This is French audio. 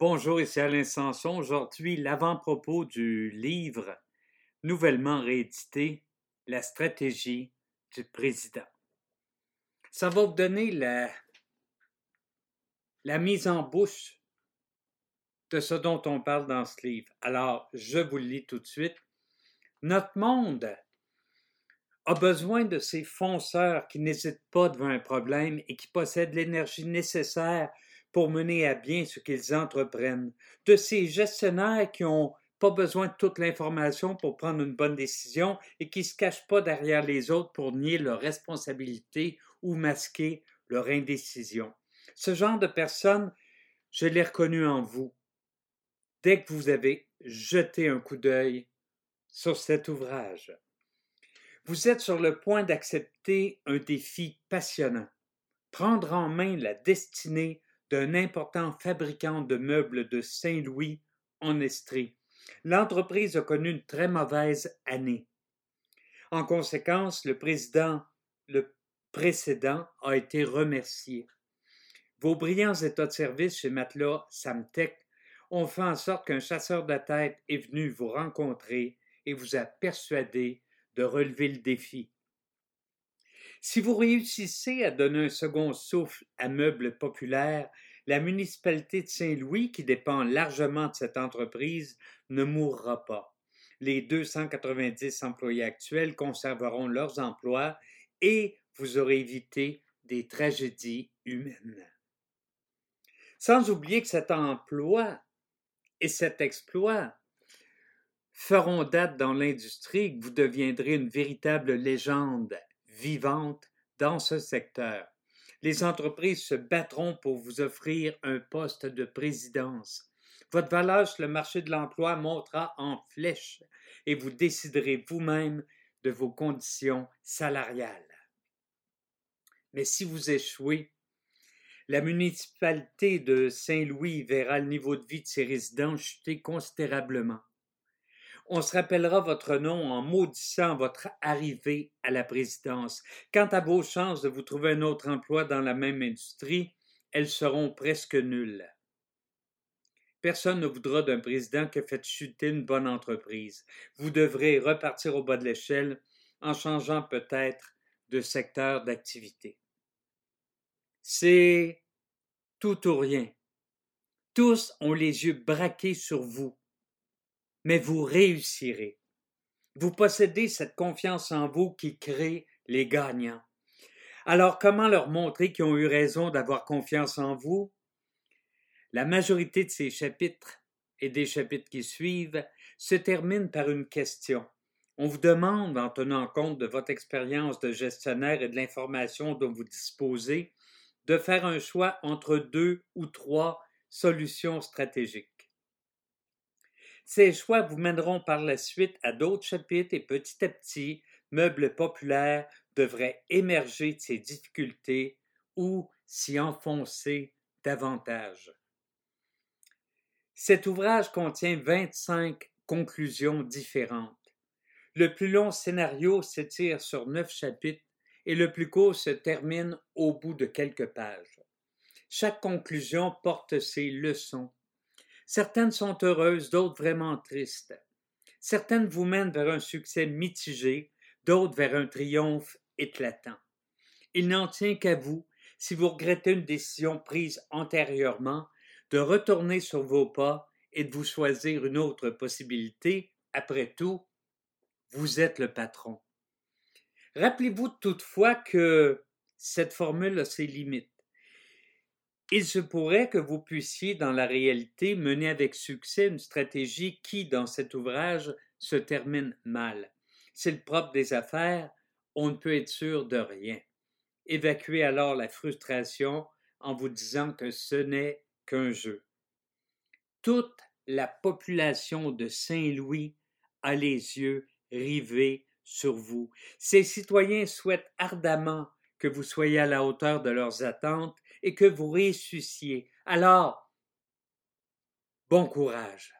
Bonjour, ici Alain Sanson. Aujourd'hui, l'avant-propos du livre nouvellement réédité La stratégie du président. Ça va vous donner la, mise en bouche de ce dont on parle dans ce livre. Alors, je vous le lis tout de suite. Notre monde a besoin de ces fonceurs qui n'hésitent pas devant un problème et qui possèdent l'énergie nécessaire pour mener à bien ce qu'ils entreprennent, de ces gestionnaires qui n'ont pas besoin de toute l'information pour prendre une bonne décision et qui ne se cachent pas derrière les autres pour nier leur responsabilité ou masquer leur indécision. Ce genre de personnes, je l'ai reconnu en vous. Dès que vous avez jeté un coup d'œil sur cet ouvrage, vous êtes sur le point d'accepter un défi passionnant, prendre en main la destinée d'un important fabricant de meubles de Saint-Louis en Estrie. L'entreprise a connu une très mauvaise année. En conséquence, le président, le précédent, a été remercié. Vos brillants états de service chez Matelas Samtec ont fait en sorte qu'un chasseur de tête est venu vous rencontrer et vous a persuadé de relever le défi. Si vous réussissez à donner un second souffle à Meubles Populaire, la municipalité de Saint-Louis, qui dépend largement de cette entreprise, ne mourra pas. Les 290 employés actuels conserveront leurs emplois et vous aurez évité des tragédies humaines. Sans oublier que cet emploi et cet exploit feront date dans l'industrie que vous deviendrez une véritable légende vivante dans ce secteur. Les entreprises se battront pour vous offrir un poste de présidence. Votre valeur sur le marché de l'emploi montera en flèche et vous déciderez vous-même de vos conditions salariales. Mais si vous échouez, la municipalité de Saint-Louis verra le niveau de vie de ses résidents chuter considérablement on se rappellera votre nom en maudissant votre arrivée à la présidence. Quant à vos chances de vous trouver un autre emploi dans la même industrie, elles seront presque nulles. Personne ne voudra d'un président qui a fait chuter une bonne entreprise. Vous devrez repartir au bas de l'échelle en changeant peut-être de secteur d'activité. C'est tout ou rien. Tous ont les yeux braqués sur vous mais vous réussirez. Vous possédez cette confiance en vous qui crée les gagnants. Alors comment leur montrer qu'ils ont eu raison d'avoir confiance en vous? La majorité de ces chapitres et des chapitres qui suivent se terminent par une question. On vous demande, en tenant compte de votre expérience de gestionnaire et de l'information dont vous disposez, de faire un choix entre deux ou trois solutions stratégiques. Ces choix vous mèneront par la suite à d'autres chapitres et petit à petit, Meubles populaires devrait émerger de ces difficultés ou s'y enfoncer davantage. Cet ouvrage contient 25 conclusions différentes. Le plus long scénario s'étire sur neuf chapitres et le plus court se termine au bout de quelques pages. Chaque conclusion porte ses leçons Certaines sont heureuses, d'autres vraiment tristes. Certaines vous mènent vers un succès mitigé, d'autres vers un triomphe éclatant. Il n'en tient qu'à vous, si vous regrettez une décision prise antérieurement, de retourner sur vos pas et de vous choisir une autre possibilité. Après tout, vous êtes le patron. Rappelez-vous toutefois que cette formule a ses limites. Il se pourrait que vous puissiez, dans la réalité, mener avec succès une stratégie qui, dans cet ouvrage, se termine mal. C'est le propre des affaires, on ne peut être sûr de rien. Évacuez alors la frustration en vous disant que ce n'est qu'un jeu. Toute la population de Saint-Louis a les yeux rivés sur vous. Ces citoyens souhaitent ardemment que vous soyez à la hauteur de leurs attentes et que vous ressusciez. Alors, bon courage.